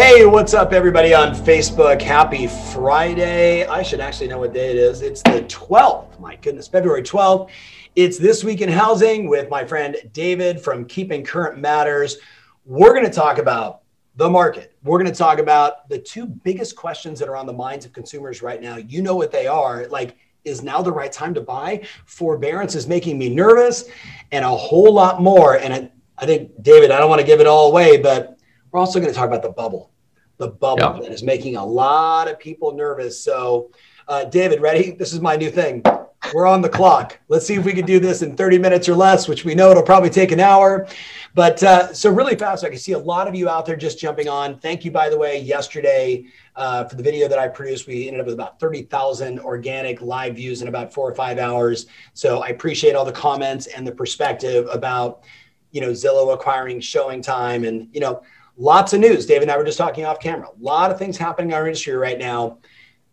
Hey, what's up, everybody on Facebook? Happy Friday. I should actually know what day it is. It's the 12th. My goodness, February 12th. It's This Week in Housing with my friend David from Keeping Current Matters. We're going to talk about the market. We're going to talk about the two biggest questions that are on the minds of consumers right now. You know what they are. Like, is now the right time to buy? Forbearance is making me nervous, and a whole lot more. And I, I think, David, I don't want to give it all away, but we're also going to talk about the bubble, the bubble yeah. that is making a lot of people nervous. So, uh, David, ready? This is my new thing. We're on the clock. Let's see if we can do this in 30 minutes or less, which we know it'll probably take an hour. But uh, so, really fast, I can see a lot of you out there just jumping on. Thank you, by the way. Yesterday, uh, for the video that I produced, we ended up with about 30,000 organic live views in about four or five hours. So, I appreciate all the comments and the perspective about, you know, Zillow acquiring ShowingTime and, you know, Lots of news. Dave and I were just talking off camera. A lot of things happening in our industry right now.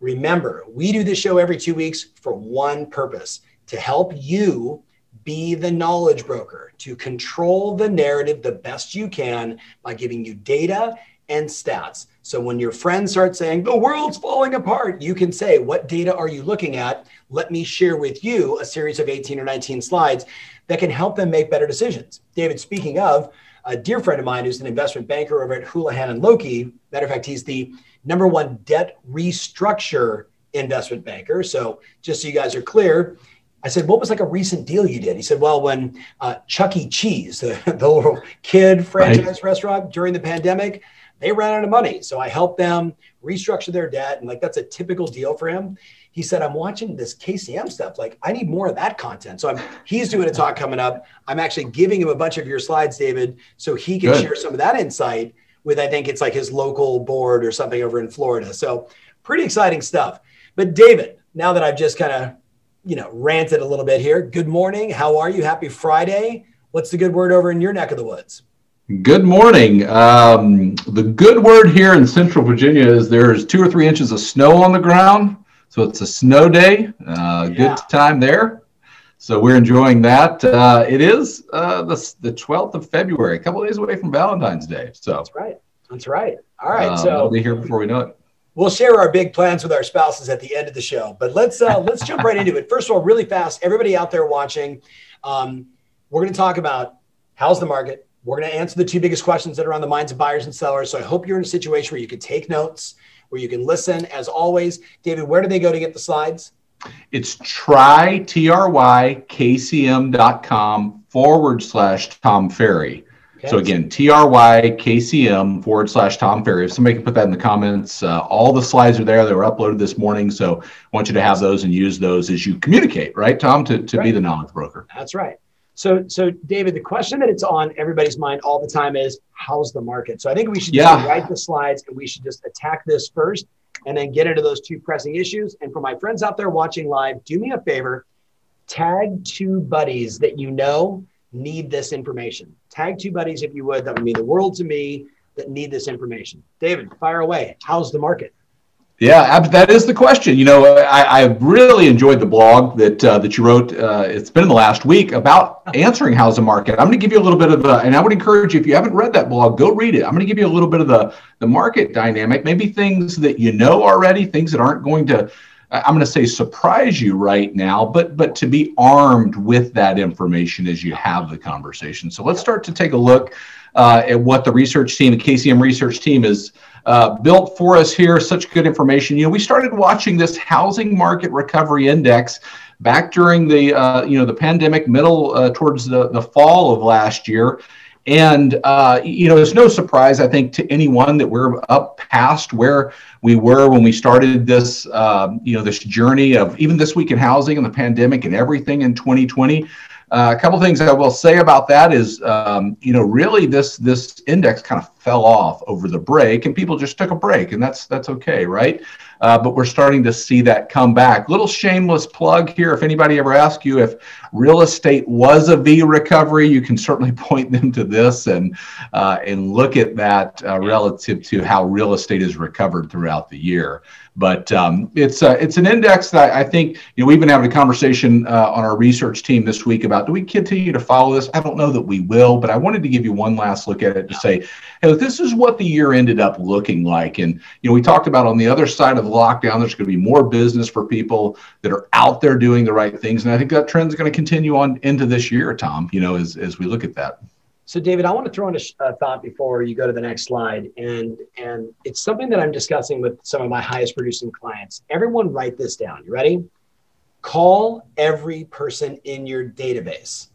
Remember, we do this show every two weeks for one purpose to help you be the knowledge broker, to control the narrative the best you can by giving you data and stats. So when your friends start saying, the world's falling apart, you can say, what data are you looking at? Let me share with you a series of 18 or 19 slides that can help them make better decisions. David, speaking of, a dear friend of mine who's an investment banker over at Houlihan and Lokey. Matter of fact, he's the number one debt restructure investment banker. So just so you guys are clear, I said, what was like a recent deal you did? He said, well, when uh, Chuck E. Cheese, the, the little kid franchise right. restaurant during the pandemic, they ran out of money. So I helped them restructure their debt. And like that's a typical deal for him he said, I'm watching this KCM stuff. Like, I need more of that content. So I'm he's doing a talk coming up. I'm actually giving him a bunch of your slides, David, so he can Good. share some of that insight with I think it's like his local board or something over in Florida. So pretty exciting stuff. But David, now that I've just kind of, you know, ranted a little bit here, good morning. How are you? Happy Friday. What's the good word over in your neck of the woods? Good morning. Um, the good word here in Central Virginia is there's two or three inches of snow on the ground. So it's a snow day, uh, yeah. good time there. So we're enjoying that. Uh, it is uh, the, the 12th of February, a couple days away from Valentine's Day. So that's right. That's right. All right. Um, so we'll be here before we know it. We'll share our big plans with our spouses at the end of the show. But let's uh, let's jump right into it. First of all, really fast, everybody out there watching, um, we're going to talk about how's the market. We're going to answer the two biggest questions that are on the minds of buyers and sellers. So I hope you're in a situation where you can take notes where you can listen. As always, David, where do they go to get the slides? It's try, T-R-Y-K-C-M.com forward slash Tom Ferry. Okay. So again, T-R-Y-K-C-M forward slash Tom Ferry. If somebody can put that in the comments, uh, all the slides are there. They were uploaded this morning. So I want you to have those and use those as you communicate, right, Tom, to, to right. be the knowledge broker. That's right. So, so David, the question that it's on everybody's mind all the time is, how's the market? So I think we should yeah. write the slides and we should just attack this first and then get into those two pressing issues. And for my friends out there watching live, do me a favor, tag two buddies that you know need this information. Tag two buddies if you would. That would mean the world to me that need this information. David, fire away. How's the market? Yeah, that is the question. You know, I, I really enjoyed the blog that uh, that you wrote. Uh, it's been in the last week about answering the market. I'm going to give you a little bit of the, and I would encourage you if you haven't read that blog, go read it. I'm going to give you a little bit of the the market dynamic, maybe things that you know already, things that aren't going to. I'm going to say surprise you right now, but but to be armed with that information as you have the conversation. So let's start to take a look uh, at what the research team, the KCM research team, is uh, built for us here. Such good information. You know, we started watching this housing market recovery index back during the uh, you know the pandemic, middle uh, towards the the fall of last year. And uh, you know, it's no surprise, I think, to anyone that we're up past where we were when we started this, um, you know, this journey of even this week in housing and the pandemic and everything in 2020. Uh, a couple things I will say about that is, um, you know, really this this index kind of fell off over the break, and people just took a break, and that's that's okay, right? Uh, but we're starting to see that come back. Little shameless plug here. If anybody ever asks you if real estate was a V recovery, you can certainly point them to this and uh, and look at that uh, relative to how real estate has recovered throughout the year. But um, it's uh, it's an index that I think you know we've been having a conversation uh, on our research team this week about do we continue to follow this? I don't know that we will, but I wanted to give you one last look at it to say, hey, this is what the year ended up looking like. And you know we talked about on the other side of lockdown, there's going to be more business for people that are out there doing the right things, and I think that trend is going to continue on into this year, Tom. You know as as we look at that. So, David, I want to throw in a, thought before you go to the next slide, and and it's something that I'm discussing with some of my highest producing clients. Everyone, write this down. You ready? Call every person in your database,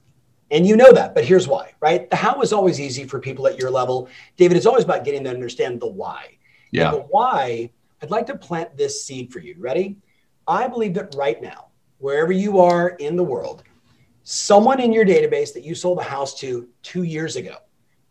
and you know that. But here's why, right? The how is always easy for people at your level. David, it's always about getting them to understand the why. Yeah. And the why. I'd like to plant this seed for you. Ready? I believe that right now, wherever you are in the world someone in your database that you sold a house to two years ago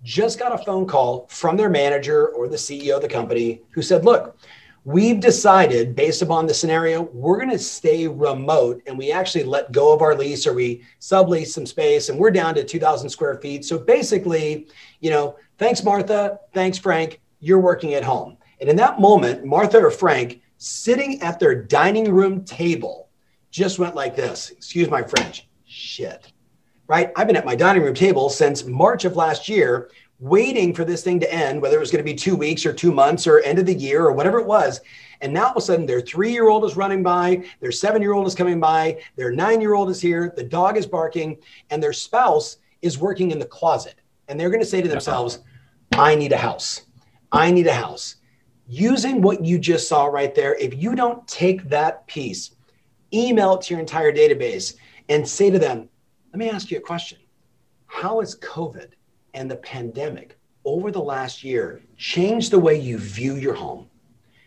just got a phone call from their manager or the CEO of the company who said, Look, we've decided based upon the scenario, we're going to stay remote and we actually let go of our lease or we sublease some space and we're down to 2,000 square feet. So basically, you know, thanks, Martha. Thanks, Frank. You're working at home. And in that moment, Martha or Frank sitting at their dining room table just went like this. Excuse my French shit, right? I've been at my dining room table since March of last year, waiting for this thing to end, whether it was going to be two weeks or two months or end of the year or whatever it was. And now all of a sudden, their three year old is running by, their seven year old is coming by, their nine year old is here, the dog is barking, and their spouse is working in the closet. And they're going to say to themselves, I need a house. I need a house. Using what you just saw right there, if you don't take that piece, email it to your entire database, and say to them, let me ask you a question. How has COVID and the pandemic over the last year changed the way you view your home?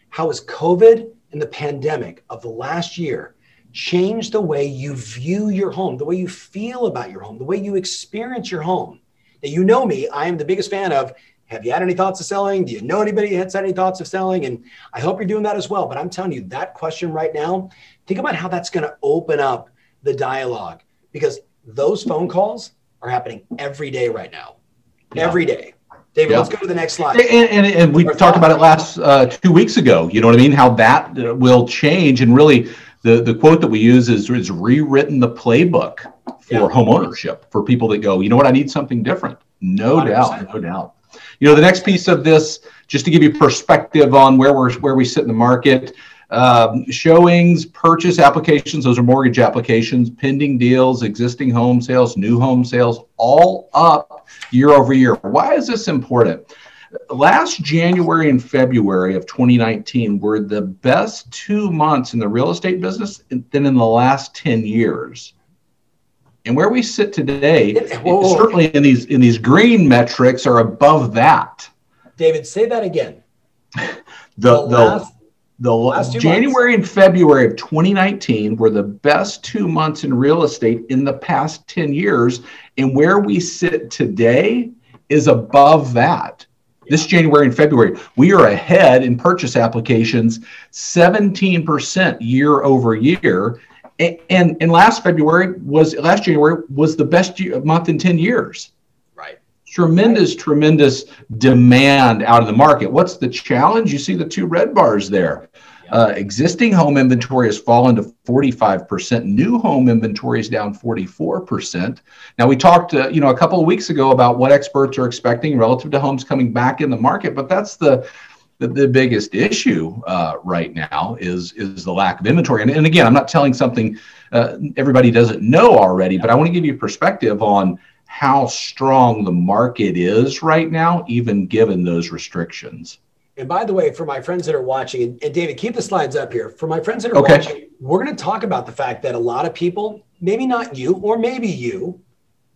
How has COVID and the pandemic of the last year changed the way you view your home, the way you feel about your home, the way you experience your home? Now, you know me, I am the biggest fan of have you had any thoughts of selling? Do you know anybody that's had any thoughts of selling? And I hope you're doing that as well. But I'm telling you, that question right now, think about how that's going to open up the dialogue because those phone calls are happening every day right now. Yeah. Every day. David, yeah. let's go to the next slide. And, and, and we talked about it last uh, two weeks ago. You know what I mean? How that uh, will change. And really, the, the quote that we use is, is rewritten the playbook for yeah. home ownership for people that go, you know what, I need something different. No 100%. doubt. No doubt. You know, the next piece of this, just to give you perspective on where we're where we sit in the market, um, showings, purchase applications, those are mortgage applications, pending deals, existing home sales, new home sales, all up year over year. Why is this important? Last January and February of 2019 were the best two months in the real estate business than in the last 10 years. And where we sit today, certainly in these in these green metrics, are above that. David, say that again. the, the, last the last January months. and February of 2019 were the best two months in real estate in the past 10 years. And where we sit today is above that. Yeah. This January and February, we are ahead in purchase applications 17% year over year. And, and, and last February was last January was the best year, month in 10 years tremendous, tremendous demand out of the market. What's the challenge? You see the two red bars there. Uh, existing home inventory has fallen to 45%. New home inventory is down 44%. Now, we talked, uh, you know, a couple of weeks ago about what experts are expecting relative to homes coming back in the market, but that's the the, the biggest issue uh, right now is is the lack of inventory. And, and again, I'm not telling something uh, everybody doesn't know already, but I want to give you perspective on how strong the market is right now, even given those restrictions. And by the way, for my friends that are watching, and, David, keep the slides up here. For my friends that are okay. watching, we're going to talk about the fact that a lot of people, maybe not you, or maybe you,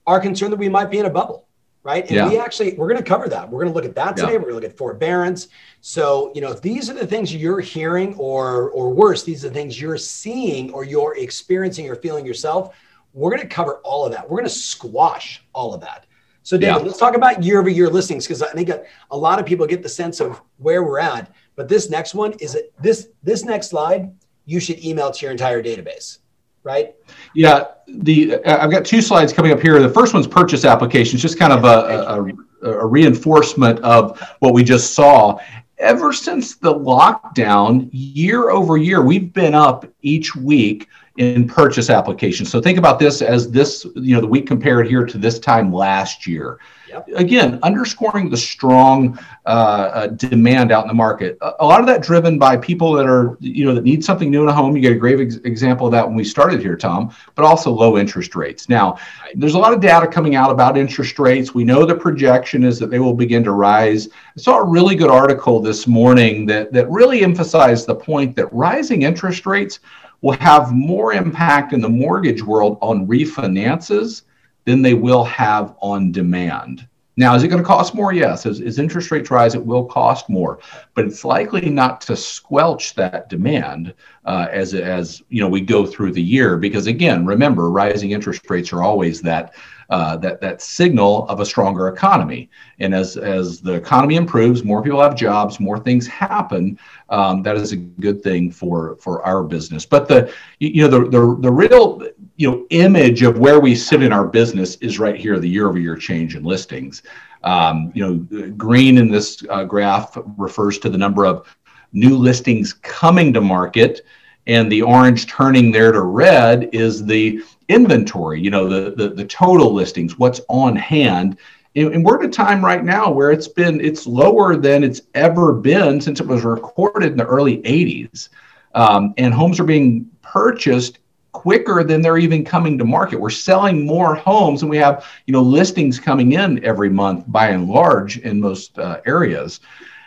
are concerned that we might be in a bubble, right? And yeah. we actually, we're going to cover that. We're going to look at that today. Yeah. We're going to look at forbearance. So, you know, if these are the things you're hearing, or or worse, these are the things you're seeing or you're experiencing or feeling yourself, we're going to cover all of that. We're going to squash all of that. So, David, yeah. let's talk about year over year listings because I think uh, a lot of people get the sense of where we're at. But this next one is this this next slide you should email to your entire database, right? Yeah, the uh, I've got two slides coming up here. The first one's purchase applications, just kind of a, a, a reinforcement of what we just saw. Ever since the lockdown, year over year, we've been up each week in purchase applications. So think about this as this, you know, the week compared here to this time last year. Yep. Again, underscoring the strong uh, uh, demand out in the market. A, a, lot of that driven by people that are, you know, that need something new in a home. You get a great ex- example of that when we started here, Tom. But also low interest rates. Now, there's a lot of data coming out about interest rates. We know the projection is that they will begin to rise. I saw a really good article this morning that that really emphasized the point that rising interest rates will have more impact in the mortgage world on refinances than they will have on demand. Now, is it going to cost more? Yes. As, as, interest rates rise, it will cost more, but it's likely not to squelch that demand uh, as as you know we go through the year. Because again, remember, rising interest rates are always that uh, that that signal of a stronger economy. And as as the economy improves, more people have jobs, more things happen. Um, that is a good thing for for our business. But the you know the the the real you know image of where we sit in our business is right here the year over year change in listings um, you know green in this uh, graph refers to the number of new listings coming to market and the orange turning there to red is the inventory you know the the, the total listings what's on hand and we're at a time right now where it's been it's lower than it's ever been since it was recorded in the early 80s um, and homes are being purchased quicker than they're even coming to market. We're selling more homes and we have, you know, listings coming in every month by and large in most uh, areas.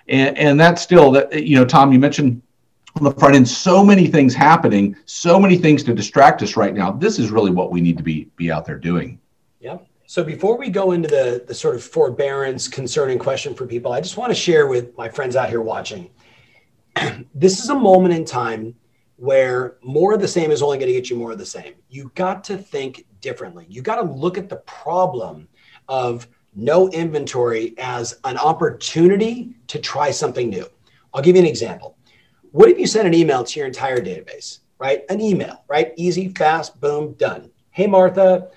And, and that's still that, you know, Tom, you mentioned on the front end, so many things happening, so many things to distract us right now. This is really what we need to be, be out there doing. Yeah. So before we go into the, the sort of forbearance concerning question for people, I just want to share with my friends out here watching. this is a moment in time where more of the same is only going to get you more of the same. You got to think differently. You got to look at the problem of no inventory as an opportunity to try something new. I'll give you an example. What if you sent an email to your entire database, right? An email, right? Easy, fast, boom, done. Hey, Martha,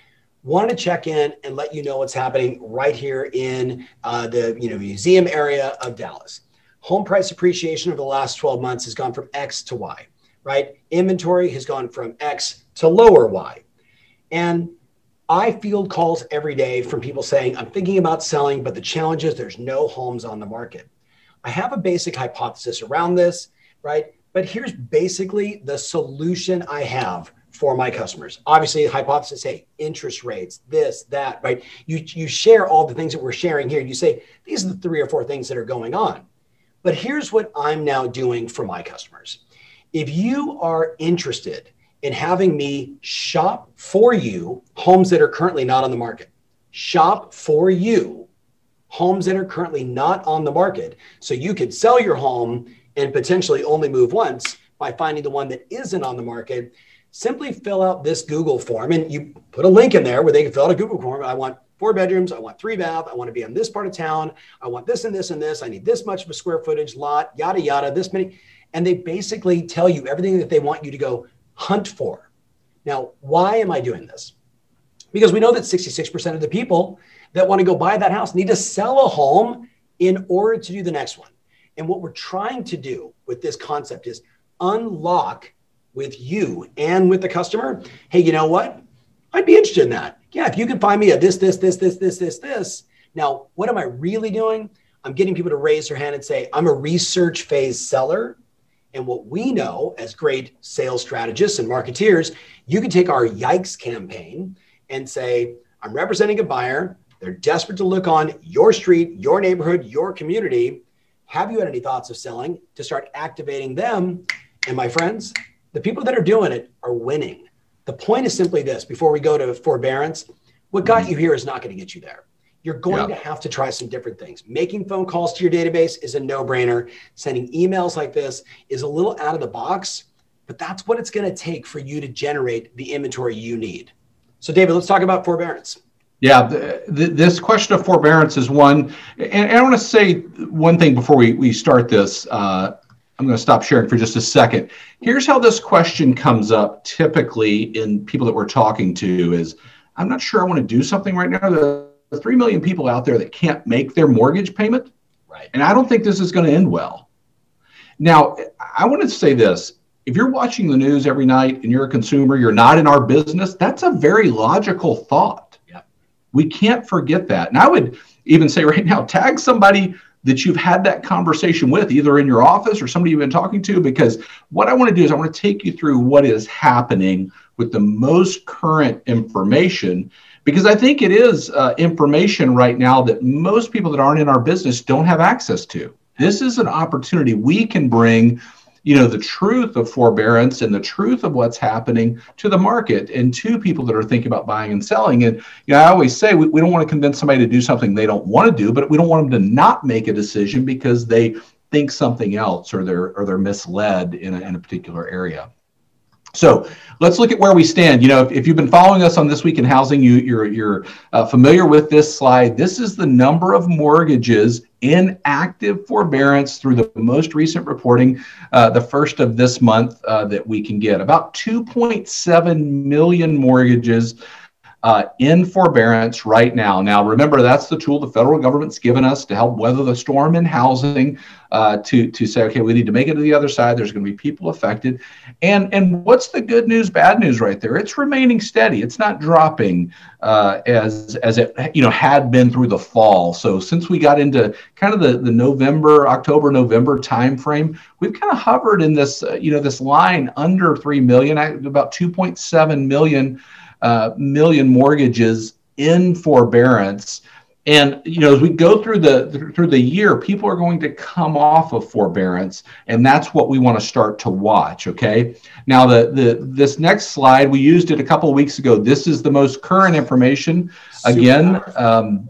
wanted to check in and let you know what's happening right here in uh, the you know museum area of Dallas. Home price appreciation over the last 12 months has gone from X to Y right? Inventory has gone from X to lower Y. And I field calls every day from people saying, I'm thinking about selling, but the challenge is there's no homes on the market. I have a basic hypothesis around this, right? But here's basically the solution I have for my customers. Obviously, the hypothesis, hey, interest rates, this, that, right? You, you share all the things that we're sharing here. You say, these are the three or four things that are going on. But here's what I'm now doing for my customers if you are interested in having me shop for you homes that are currently not on the market, shop for you homes that are currently not on the market, so you could sell your home and potentially only move once by finding the one that isn't on the market. Simply fill out this Google form and you put a link in there where they can fill out a Google form. I want four bedrooms. I want three bath. I want to be in this part of town. I want this and this and this. I need this much of a square footage lot, yada, yada, this many and they basically tell you everything that they want you to go hunt for. Now, why am I doing this? Because we know that 66% of the people that want to go buy that house need to sell a home in order to do the next one. And what we're trying to do with this concept is unlock with you and with the customer hey, you know what? I'd be interested in that. Yeah, if you can find me a this, this, this, this, this, this, this. Now, what am I really doing? I'm getting people to raise their hand and say, I'm a research phase seller and what we know as great sales strategists and marketeers, you can take our Yikes campaign and say, I'm representing a buyer. They're desperate to look on your street, your neighborhood, your community. Have you had any thoughts of selling to start activating them? And my friends, the people that are doing it are winning. The point is simply this before we go to forbearance, what got you here is not going to get you there you're going yeah. to have to try some different things. Making phone calls to your database is a no brainer. Sending emails like this is a little out of the box, but that's what it's going to take for you to generate the inventory you need. So, David, let's talk about forbearance. Yeah, the, the, this question of forbearance is one, and, I want to say one thing before we, we start this. Uh, I'm going to stop sharing for just a second. Here's how this question comes up typically in people that we're talking to is, I'm not sure I want to do something right now. There are 3 million people out there that can't make their mortgage payment. Right. And I don't think this is going to end well. Now, I want to say this. If you're watching the news every night and you're a consumer, you're not in our business, that's a very logical thought. We can't forget that. And I would even say right now, tag somebody that you've had that conversation with, either in your office or somebody you've been talking to, because what I want to do is I want to take you through what is happening with the most current information, because I think it is uh, information right now that most people that aren't in our business don't have access to. This is an opportunity we can bring you know the truth of forbearance and the truth of what's happening to the market and to people that are thinking about buying and selling. And you know i always say we, we don't want to convince somebody to do something they don't want to do but we don't want them to not make a decision because they think something else or they're or they're misled in a, in a particular area so let's look at where we stand. You know, if, if you've been following us on this week in housing, you, you're you're uh, familiar with this slide. This is the number of mortgages in active forbearance through the most recent reporting, uh, the first of this month uh, that we can get. About 2.7 million mortgages uh, in forbearance right now. Now, remember, that's the tool the federal government's given us to help weather the storm in housing, uh, to, to say, okay, we need to make it to the other side. There's going to be people affected. And, and what's the good news, bad news right there? It's remaining steady. It's not dropping uh, as, as it you know had been through the fall. So since we got into kind of the, the November, October, November timeframe, we've kind of hovered in this, uh, you know, this line under 3 million, about 2.7 million uh, million mortgages in forbearance. And you know, as we go through the through the year, people are going to come off of forbearance, and that's what we want to start to watch. Okay. Now, the the this next slide we used it a couple of weeks ago. This is the most current information. Super Again, um,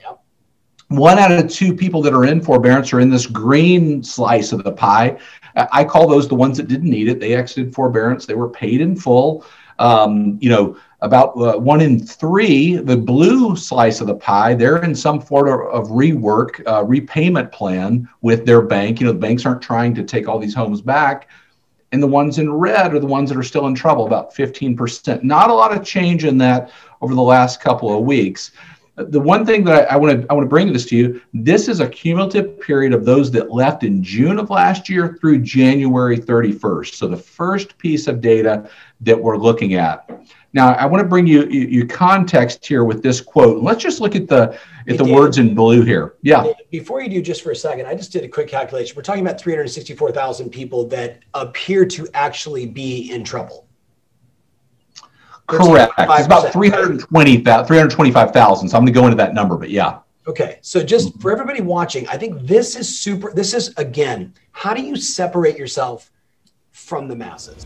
one out of two people that are in forbearance are in this green slice of the pie. I call those the ones that didn't need it. They exited forbearance. They were paid in full. Um, you know, about uh, one in three, the blue slice of the pie, they're in some form of rework, uh, repayment plan with their bank. You know, the banks aren't trying to take all these homes back. And the ones in red are the ones that are still in trouble, about 15%. Not a lot of change in that over the last couple of weeks. The one thing that I, I want to I want to bring this to you. This is a cumulative period of those that left in June of last year through January 31st. So the first piece of data that we're looking at. Now, I want to bring you, you, context here with this quote. Let's just look at the at the words in blue here. Yeah. Before you do, just for a second, I just did a quick calculation. We're talking about 364,000 people that appear to actually be in trouble. Correct. It's about 320, 325,000. So I'm going to go into that number, but yeah. Okay. So just for everybody watching, I think this is super. This is, again, how do you separate yourself from the masses?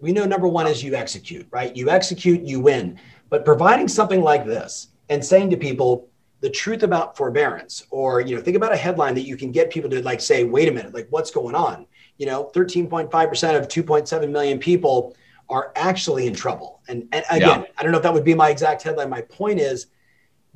We know number one is you execute, right? You execute, you win. But providing something like this and saying to people the truth about forbearance, or you know, think about a headline that you can get people to like say, wait a minute, like what's going on? You know, 13.5% of 2.7 million people are actually in trouble. And, and again, yeah. I don't know if that would be my exact headline. My point is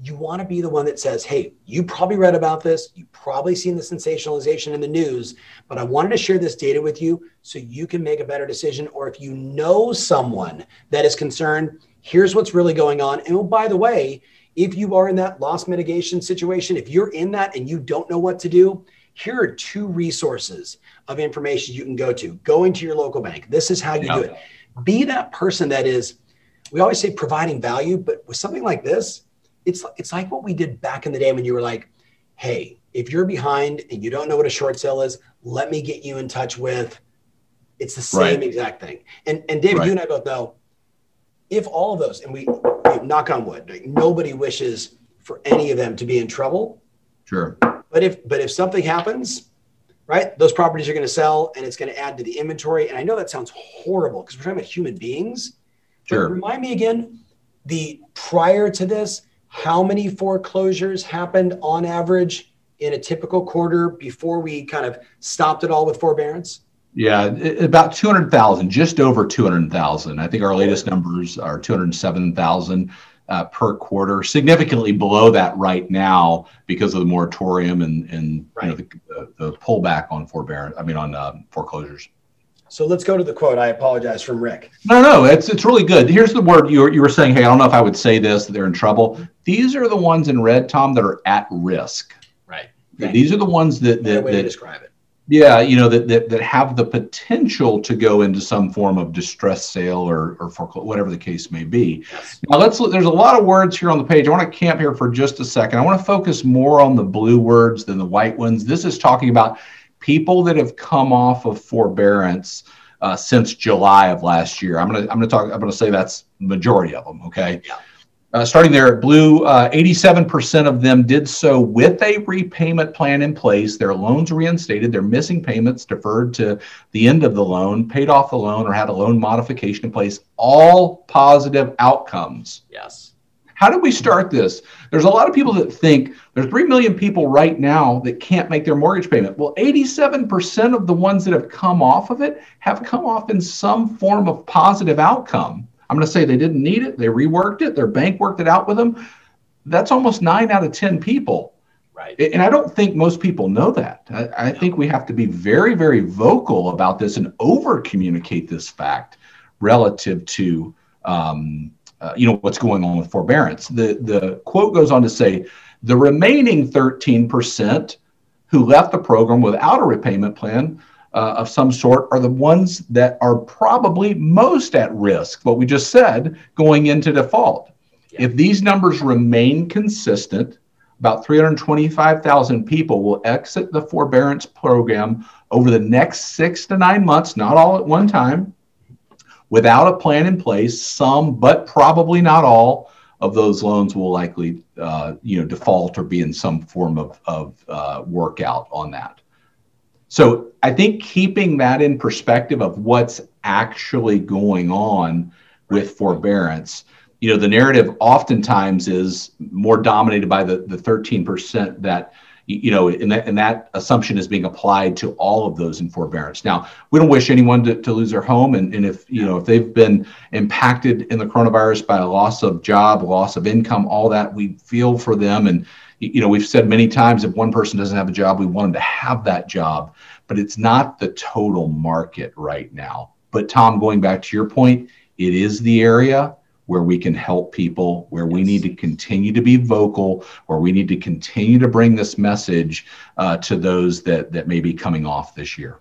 you want to be the one that says, Hey, you probably read about this. You probably seen the sensationalization in the news, but I wanted to share this data with you so you can make a better decision. Or if you know someone that is concerned, here's what's really going on. And oh, by the way, if you are in that loss mitigation situation, if you're in that and you don't know what to do, here are two resources of information you can go to. Going to your local bank. This is how you yeah. do it. Be that person that is, we always say providing value, but with something like this, it's it's like what we did back in the day when you were like, hey, if you're behind and you don't know what a short sale is, let me get you in touch with. It's the same right. exact thing. And and David, right. you and I both know if all of those, and we knock on wood. Like, nobody wishes for any of them to be in trouble. Sure. But if but if something happens, right, those properties are going to sell and it's going to add to the inventory. And I know that sounds horrible because we're talking about human beings. Sure. But remind me again, the prior to this, how many foreclosures happened on average in a typical quarter before we kind of stopped it all with forbearance? Yeah, about 200,000, just over 200,000. I think our latest numbers are 207,000 uh, per quarter, significantly below that right now because of the moratorium and, and right. you know, the, the, pullback on forbearance, I mean, on uh, foreclosures. So let's go to the quote. I apologize from Rick. No, no, it's it's really good. Here's the word you were, you were saying. Hey, I don't know if I would say this. They're in trouble. These are the ones in red, Tom, that are at risk. Right. These are the ones that that, way that to describe it. Yeah, you know that, that that have the potential to go into some form of distress sale or or foreclosure, whatever the case may be. Yes. Now let's. There's a lot of words here on the page. I want to camp here for just a second. I want to focus more on the blue words than the white ones. This is talking about people that have come off of forbearance uh, since July of last year. I'm gonna I'm gonna talk. I'm gonna say that's majority of them. Okay. Yeah. Uh, starting there at Blue, uh, 87% of them did so with a repayment plan in place. Their loans reinstated, their missing payments deferred to the end of the loan, paid off the loan, or had a loan modification in place. All positive outcomes. Yes. How did we start this? There's a lot of people that think there's 3 million people right now that can't make their mortgage payment. Well, 87% of the ones that have come off of it have come off in some form of positive outcome. I'm going to say they didn't need it, they reworked it, their bank worked it out with them. That's almost nine out of 10 people. Right. And I don't think most people know that. I, I think we have to be very, very vocal about this and over communicate this fact relative to um, uh, you know what's going on with forbearance. The the quote goes on to say the remaining 13% who left the program without a repayment plan uh, of some sort are the ones that are probably most at risk. What we just said going into default. Yeah. If these numbers remain consistent, about 325,000 people will exit the forbearance program over the next six to nine months, not all at one time without a plan in place, some, but probably not all, of those loans will likely, uh, you know, default or be in some form of, of uh, workout on that. So I think keeping that in perspective of what's actually going on with forbearance, you know, the narrative oftentimes is more dominated by the, the 13% that you know, and that, and that assumption is being applied to all of those in forbearance. Now, we don't wish anyone to, to lose their home. And, and if, you know, if they've been impacted in the coronavirus by a loss of job, loss of income, all that, we feel for them. And, you know, we've said many times if one person doesn't have a job, we want them to have that job. But it's not the total market right now. But Tom, going back to your point, it is the area where we can help people, where we need to continue to be vocal, where we need to continue to bring this message uh, to those that that may be coming off this year.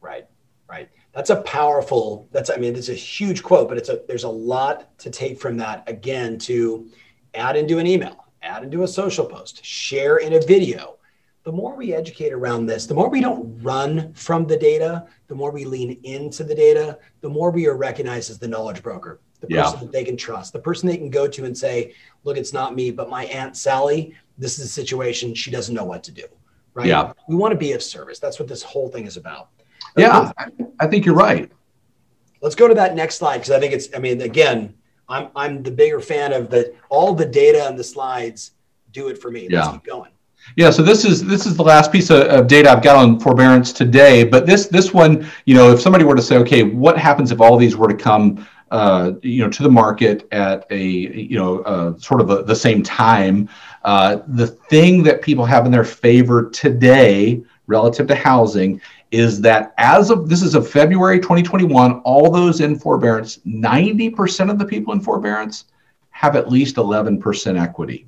Right, right. That's a powerful. That's I mean, it's a huge quote, but it's a there's a lot to take from that. Again, to add into an email, add into a social post, share in a video. The more we educate around this, the more we don't run from the data, the more we lean into the data, the more we are recognized as the knowledge broker the person yeah. that they can trust, the person they can go to and say, look, it's not me, but my Aunt Sally, this is a situation she doesn't know what to do. Right. Yeah. We want to be of service. That's what this whole thing is about. Yeah. I think you're right. Let's go to that next slide because I think it's, I mean, again, I'm, I'm the bigger fan of the, all the data and the slides do it for me. Let's yeah. keep going. Yeah, so this is this is the last piece of, of, data I've got on forbearance today. But this this one, you know, if somebody were to say, okay, what happens if all these were to come uh, you know, to the market at a, you know, uh, sort of a, the same time. Uh, the thing that people have in their favor today relative to housing is that as of this is of February 2021, all those in forbearance, 90% of the people in forbearance have at least 11% equity.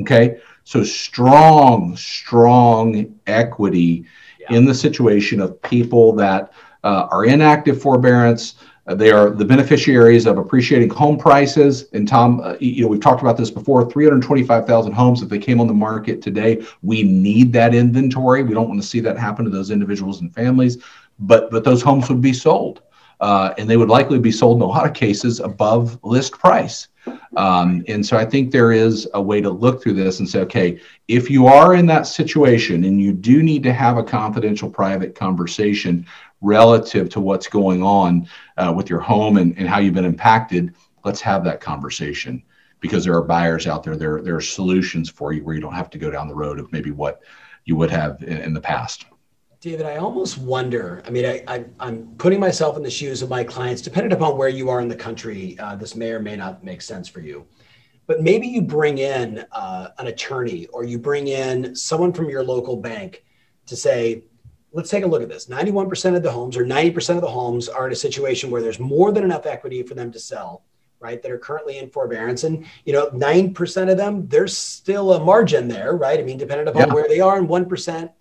Okay, so strong, strong equity yeah. in the situation of people that uh, are in active forbearance uh, they are the beneficiaries of appreciating home prices. And Tom, uh, you know, we've talked about this before 325,000 homes, if they came on the market today, we need that inventory. We don't want to see that happen to those individuals and families, but, but those homes would be sold. uh, and they would likely be sold in a lot of cases above list price. Um, and so I think there is a way to look through this and say, okay, if you are in that situation and you do need to have a confidential private conversation relative to what's going on uh, with your home and, and how you've been impacted, let's have that conversation because there are buyers out there. There, there are solutions for you where you don't have to go down the road of maybe what you would have in, in the past. David, I almost wonder. I mean, I, am putting myself in the shoes of my clients, depending upon where you are in the country. Uh, this may or may not make sense for you. But maybe you bring in uh, an attorney or you bring in someone from your local bank to say, let's take a look at this. 91% of the homes or 90% of the homes are in a situation where there's more than enough equity for them to sell right that are currently in forbearance and you know 9% of them there's still a margin there right i mean depending upon yeah. where they are and 1%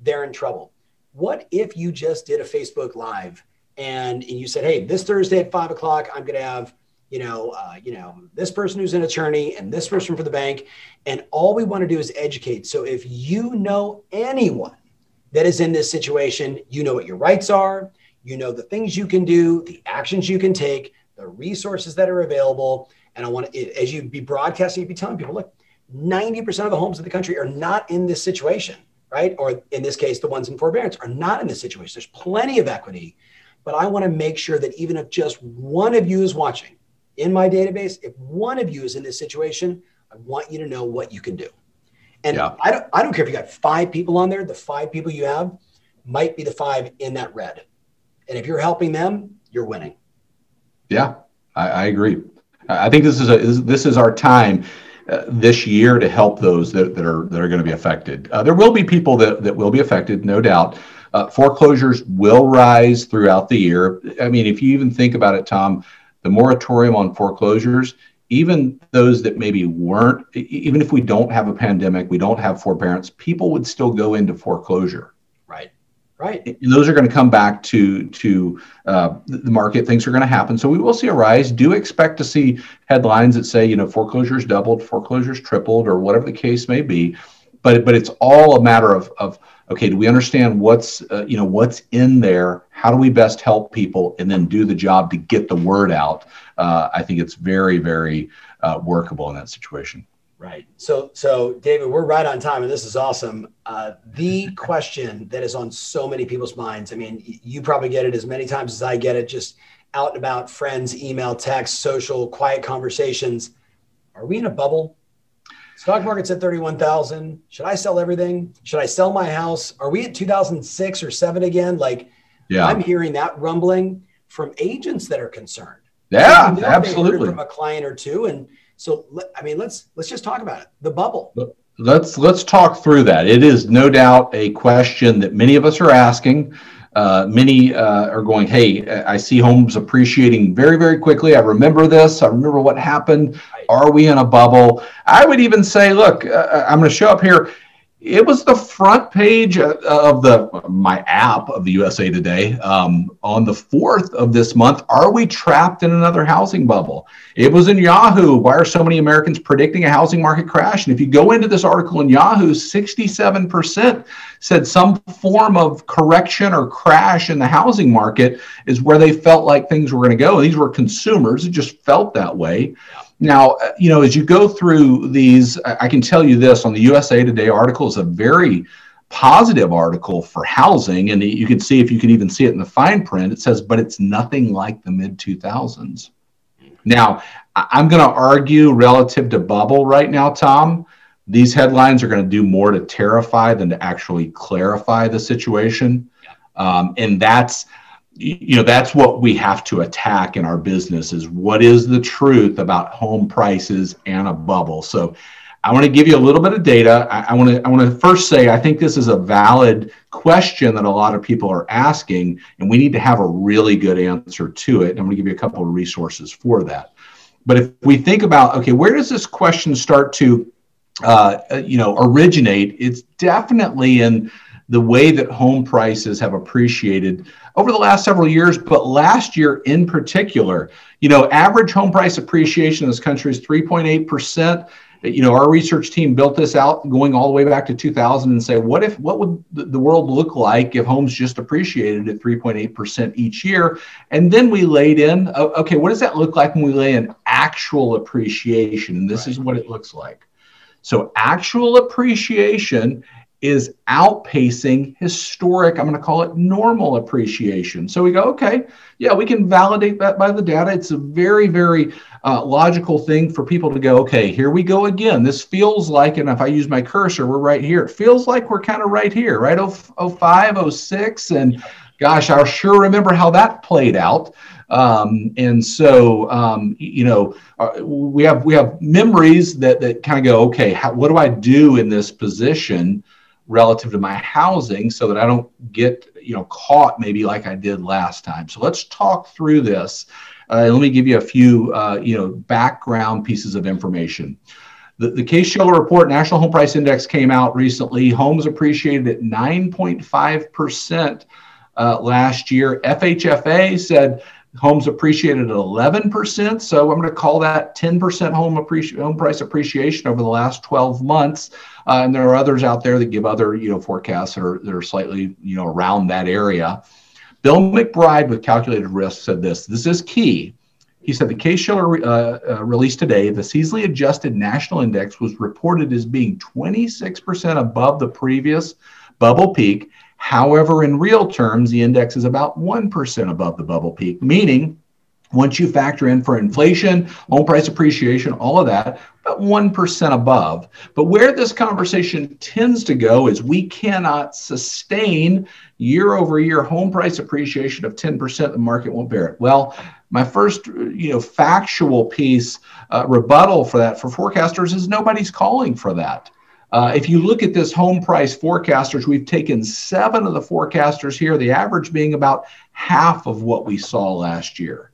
they're in trouble what if you just did a facebook live and, and you said hey this thursday at 5 o'clock i'm going to have you know uh, you know this person who's an attorney and this person for the bank and all we want to do is educate so if you know anyone that is in this situation you know what your rights are you know the things you can do the actions you can take the resources that are available. And I want to, as you be broadcasting, you be telling people, look, 90% of the homes in the country are not in this situation, right? Or in this case, the ones in forbearance are not in this situation. There's plenty of equity, but I want to make sure that even if just one of you is watching in my database, if one of you is in this situation, I want you to know what you can do. And yeah. I, don't, I don't care if you got five people on there, the five people you have might be the five in that red. And if you're helping them, you're winning. Yeah, I, I agree. I think this is a this is our time uh, this year to help those that, that are that are going to be affected. Uh, there will be people that, that will be affected, no doubt. Uh, foreclosures will rise throughout the year. I mean, if you even think about it, Tom, the moratorium on foreclosures, even those that maybe weren't, even if we don't have a pandemic, we don't have forbearance, people would still go into foreclosure. Right. Right. Those are going to come back to to uh, the market. Things are going to happen. So we will see a rise. Do expect to see headlines that say, you know, foreclosures doubled, foreclosures tripled, or whatever the case may be. But but it's all a matter of of okay, do we understand what's uh, you know what's in there? How do we best help people, and then do the job to get the word out? Uh, I think it's very very uh, workable in that situation. Right. So, so David, we're right on time, and this is awesome. Uh, the question that is on so many people's minds. I mean, you probably get it as many times as I get it. Just out and about, friends, email, text, social, quiet conversations. Are we in a bubble? Stock market's at thirty-one thousand. Should I sell everything? Should I sell my house? Are we at two thousand six or seven again? Like, yeah, I'm hearing that rumbling from agents that are concerned. Yeah, absolutely. From a client or two, and so I mean, let's let's just talk about it. The bubble. Let's let's talk through that. It is no doubt a question that many of us are asking. Uh, many uh, are going, hey, I see homes appreciating very, very quickly. I remember this. I remember what happened. Are we in a bubble? I would even say, look, uh, I'm going to show up here it was the front page of the my app of the USA Today um, on the fourth of this month. Are we trapped in another housing bubble? It was in Yahoo. Why are so many Americans predicting a housing market crash? And if you go into this article in Yahoo, 67% said some form of correction or crash in the housing market is where they felt like things were going to go. And these were consumers; it just felt that way. Now, uh, you know, as you go through these, I can tell you this on the USA Today article is a very positive article for housing. And you can see if you can even see it in the fine print, it says, but it's nothing like the mid 2000s. Now, I'm going to argue relative to bubble right now, Tom. These headlines are going to do more to terrify than to actually clarify the situation. Um, and that's, you know that's what we have to attack in our business is what is the truth about home prices and a bubble. So i want to give you a little bit of data. I, want to i want to first say i think this is a valid question that a lot of people are asking and we need to have a really good answer to it. I'm going to give you a couple of resources for that. But if we think about okay where does this question start to uh, you know originate? It's definitely in the way that home prices have appreciated over the last several years, but last year in particular. You know, average home price appreciation in this country is 3.8%. you know, our research team built this out going all the way back to 2000 and say, what if, what would the world look like if homes just appreciated at 3.8% each year? And then we laid in, okay, what does that look like when we lay in actual appreciation? And this right. is what it looks like. So actual appreciation is outpacing historic, I'm going to call it normal appreciation. So we go, okay, yeah, we can validate that by the data. It's a very, very uh, logical thing for people to go, okay, here we go again. This feels like, and if I use my cursor, we're right here. It feels like we're kind of right here, right? 05, 06. And gosh, I sure remember how that played out. Um, and so, um, you know, uh, we have we have memories that that kind of go, okay, how, what do I do in this position? Relative to my housing so that I don't get you know caught maybe like I did last time. So let's talk through this. Uh, let me give you a few uh, you know background pieces of information. The, the Case-Shiller report, National Home Price Index, came out recently. Homes appreciated at 9.5 percent uh, last year. FHFA said homes appreciated at 11%. So I'm going to call that 10% home, appreci- home price appreciation over the last 12 months. Uh, and there are others out there that give other, you know, forecasts that are, that are slightly, you know, around that area. Bill McBride with Calculated Risk said this. This is key. He said the Case-Shiller uh, uh, released today, the seasonally adjusted national index was reported as being 26% above the previous bubble peak However, in real terms, the index is about 1% above the bubble peak, meaning once you factor in for inflation, home price appreciation, all of that, about 1% above. But where this conversation tends to go is we cannot sustain year over year home price appreciation of 10%, the market won't bear it. Well, my first you know factual piece uh, rebuttal for that for forecasters is nobody's calling for that uh, if you look at this home price forecasters, we've taken seven of the forecasters here, the average being about half of what we saw last year.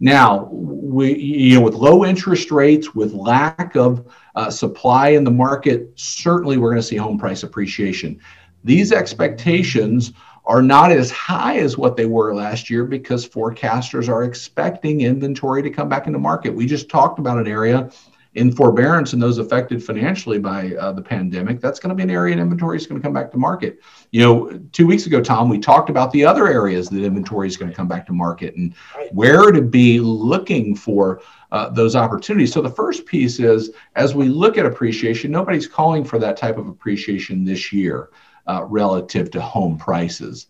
Now, we, you know, with low interest rates, with lack of uh, supply in the market, certainly we're going to see home price appreciation. These expectations are not as high as what they were last year because forecasters are expecting inventory to come back into market. We just talked about an area in forbearance and those affected financially by uh, the pandemic, that's going to be an area in inventory is going to come back to market. You know, two weeks ago, Tom, we talked about the other areas that inventory is going to come back to market and where to be looking for uh, those opportunities. So the first piece is as we look at appreciation, nobody's calling for that type of appreciation this year uh, relative to home prices.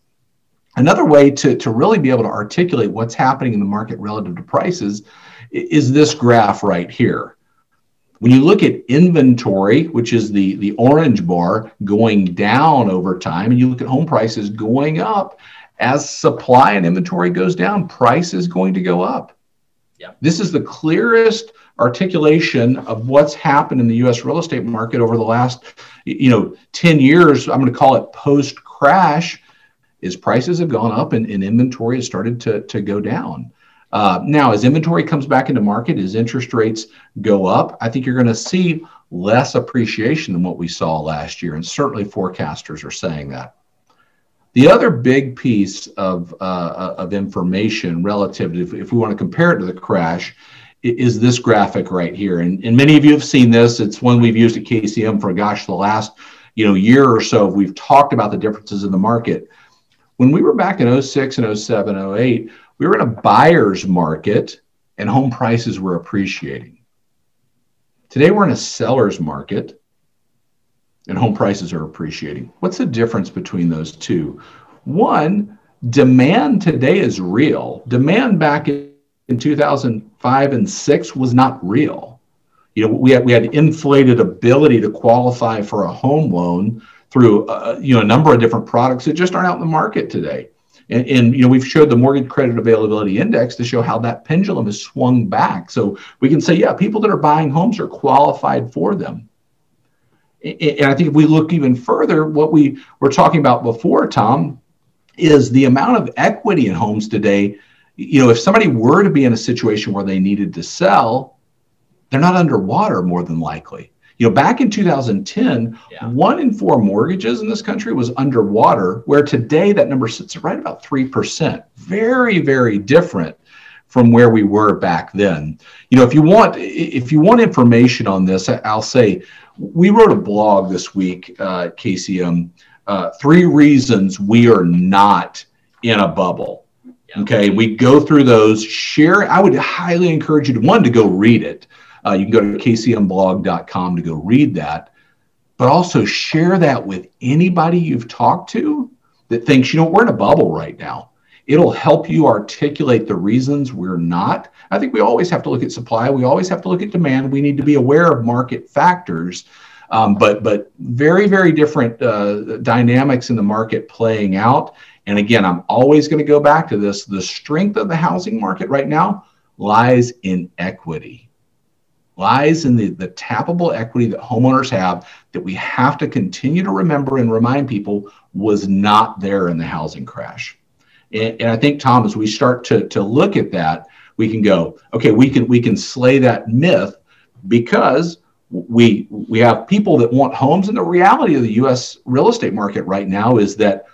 Another way to, to really be able to articulate what's happening in the market relative to prices is this graph right here. When you look at inventory, which is the, the orange bar going down over time, and you look at home prices going up, as supply and inventory goes down, price is going to go up. Yeah. This is the clearest articulation of what's happened in the US real estate market over the last you know 10 years. I'm going to call it post crash is prices have gone up and, and inventory has started to, to go down. Uh, now, as inventory comes back into market, as interest rates go up, I think you're going to see less appreciation than what we saw last year. And certainly forecasters are saying that. The other big piece of, uh, of information relative to, if, if we want to compare it to the crash, is this graphic right here. And, and many of you have seen this. It's one we've used at KCM for, gosh, the last you know, year or so. We've talked about the differences in the market. When we were back in 06 and 07, 08, we were in a buyer's market and home prices were appreciating. Today we're in a seller's market and home prices are appreciating. What's the difference between those two? One, demand today is real. Demand back in 2005 and 6 was not real. You know, we had we had inflated ability to qualify for a home loan through uh, you know a number of different products that just aren't out in the market today. And, and, you know we've showed the mortgage credit availability index to show how that pendulum has swung back. So we can say, yeah, people that are buying homes are qualified for them. And I think if we look even further, what we were talking about before, Tom, is the amount of equity in homes today. You know, if somebody were to be in a situation where they needed to sell, they're not underwater more than likely. You know, back in 2010, yeah. one in four mortgages in this country was underwater, where today that number sits right about 3%. Very, very different from where we were back then. You know, if you want if you want information on this, I'll say we wrote a blog this week, uh, KCM, uh, three reasons we are not in a bubble. Okay, we go through those. Share. I would highly encourage you to one to go read it. Uh, you can go to kcmblog.com to go read that, but also share that with anybody you've talked to that thinks you know we're in a bubble right now. It'll help you articulate the reasons we're not. I think we always have to look at supply. We always have to look at demand. We need to be aware of market factors. Um, but but very very different uh, dynamics in the market playing out and again, I'm always going to go back to this. The strength of the housing market right now lies in equity, lies in the, the tappable equity that homeowners have that we have to continue to remember and remind people was not there in the housing crash. And, and I think, Tom, as we start to, to look at that, we can go, okay, we can we can slay that myth because we we have people that want homes and the reality of the US real estate market right now is that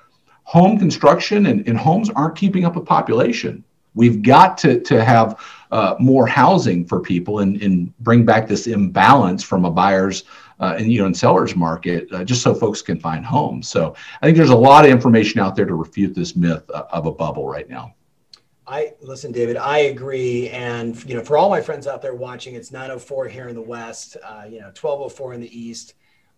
home construction and, and homes aren't keeping up with population. We've got to, to have uh, more housing for people and, and bring back this imbalance from a buyer's uh, and you know and sellers market uh, just so folks can find homes. So I think there's a lot of information out there to refute this myth uh, of a bubble right now. I listen, David. I agree, and you know, for all my friends out there watching, it's 9:04 here in the West. Uh, you know, 12:04 in the East.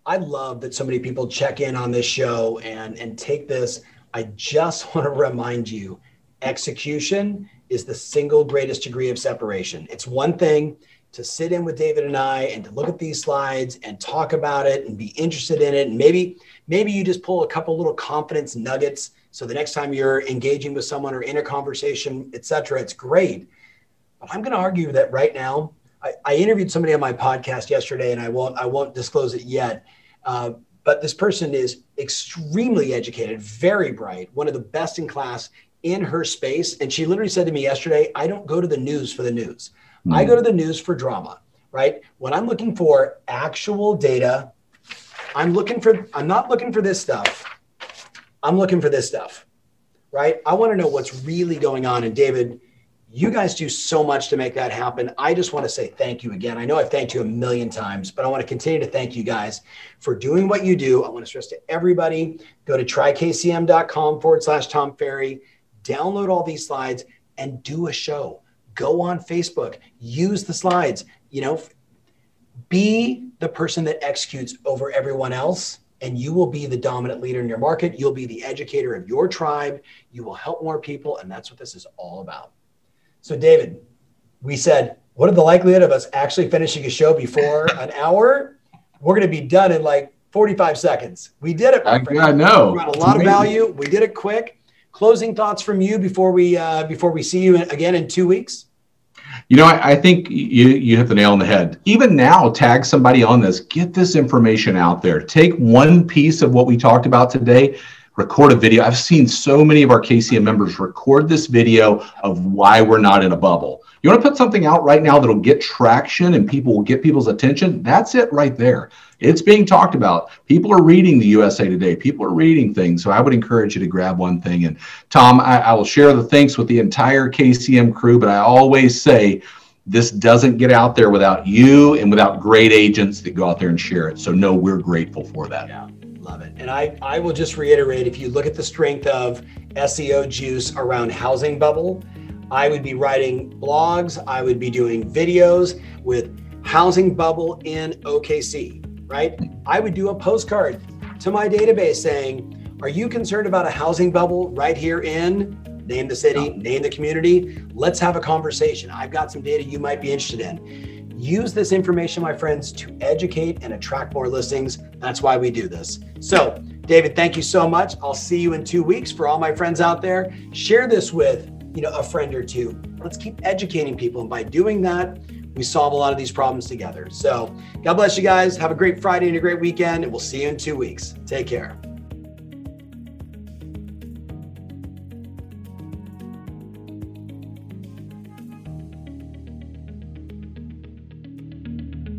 I love that so many people check in on this show and and take this I just want to remind you execution is the single greatest degree of separation. It's one thing to sit in with David and I and to look at these slides and talk about it and be interested in it. And maybe, maybe you just pull a couple little confidence nuggets. So the next time you're engaging with someone or in a conversation, et cetera, it's great. But I'm going to argue that right now, I, I, interviewed somebody on my podcast yesterday and I won't, I won't disclose it yet. Uh, but this person is extremely educated, very bright, one of the best in class in her space. And she literally said to me yesterday, I don't go to the news for the news. Mm. I go to the news for drama, right? When I'm looking for actual data, I'm looking for, I'm not looking for this stuff. I'm looking for this stuff, right? I want to know what's really going on. And David, you guys do so much to make that happen. I just want to say thank you again. I know I've thanked you a million times, but I want to continue to thank you guys for doing what you do. I want to stress to everybody go to trykcm.com forward slash Tom Ferry, download all these slides, and do a show. Go on Facebook, use the slides. You know, be the person that executes over everyone else and you will be the dominant leader in your market. You'll be the educator of your tribe. You will help more people. And that's what this is all about. So, David, we said, what are the likelihood of us actually finishing a show before an hour? We're going to be done in like 45 seconds. We did it. I, I know. We got a lot of value. We did it quick. Closing thoughts from you before we uh, before we see you again in two weeks. You know, I, I, think you you hit the nail on the head. Even now, tag somebody on this. Get this information out there. Take one piece of what we talked about today record a video. I've seen so many of our KCM members record this video of why we're not in a bubble. You want to put something out right now that'll get traction and people will get people's attention? That's it right there. It's being talked about. People are reading the USA Today. People are reading things. So I would encourage you to grab one thing. And Tom, I, I will share the thanks with the entire KCM crew, but I always say, this doesn't get out there without you and without great agents that go out there and share it. So, no, we're grateful for that. Yeah. Love it. And I, I will just reiterate if you look at the strength of SEO juice around housing bubble, I would be writing blogs, I would be doing videos with housing bubble in OKC, right? I would do a postcard to my database saying, Are you concerned about a housing bubble right here in name the city, name the community? Let's have a conversation. I've got some data you might be interested in. Use this information, my friends, to educate and attract more listings. That's why we do this. So, David, thank you so much. I'll see you in two weeks. For all my friends out there, share this with you know a friend or two. Let's keep educating people, and by doing that, we solve a lot of these problems together. So, God bless you guys. Have a great Friday and a great weekend, and we'll see you in two weeks. Take care.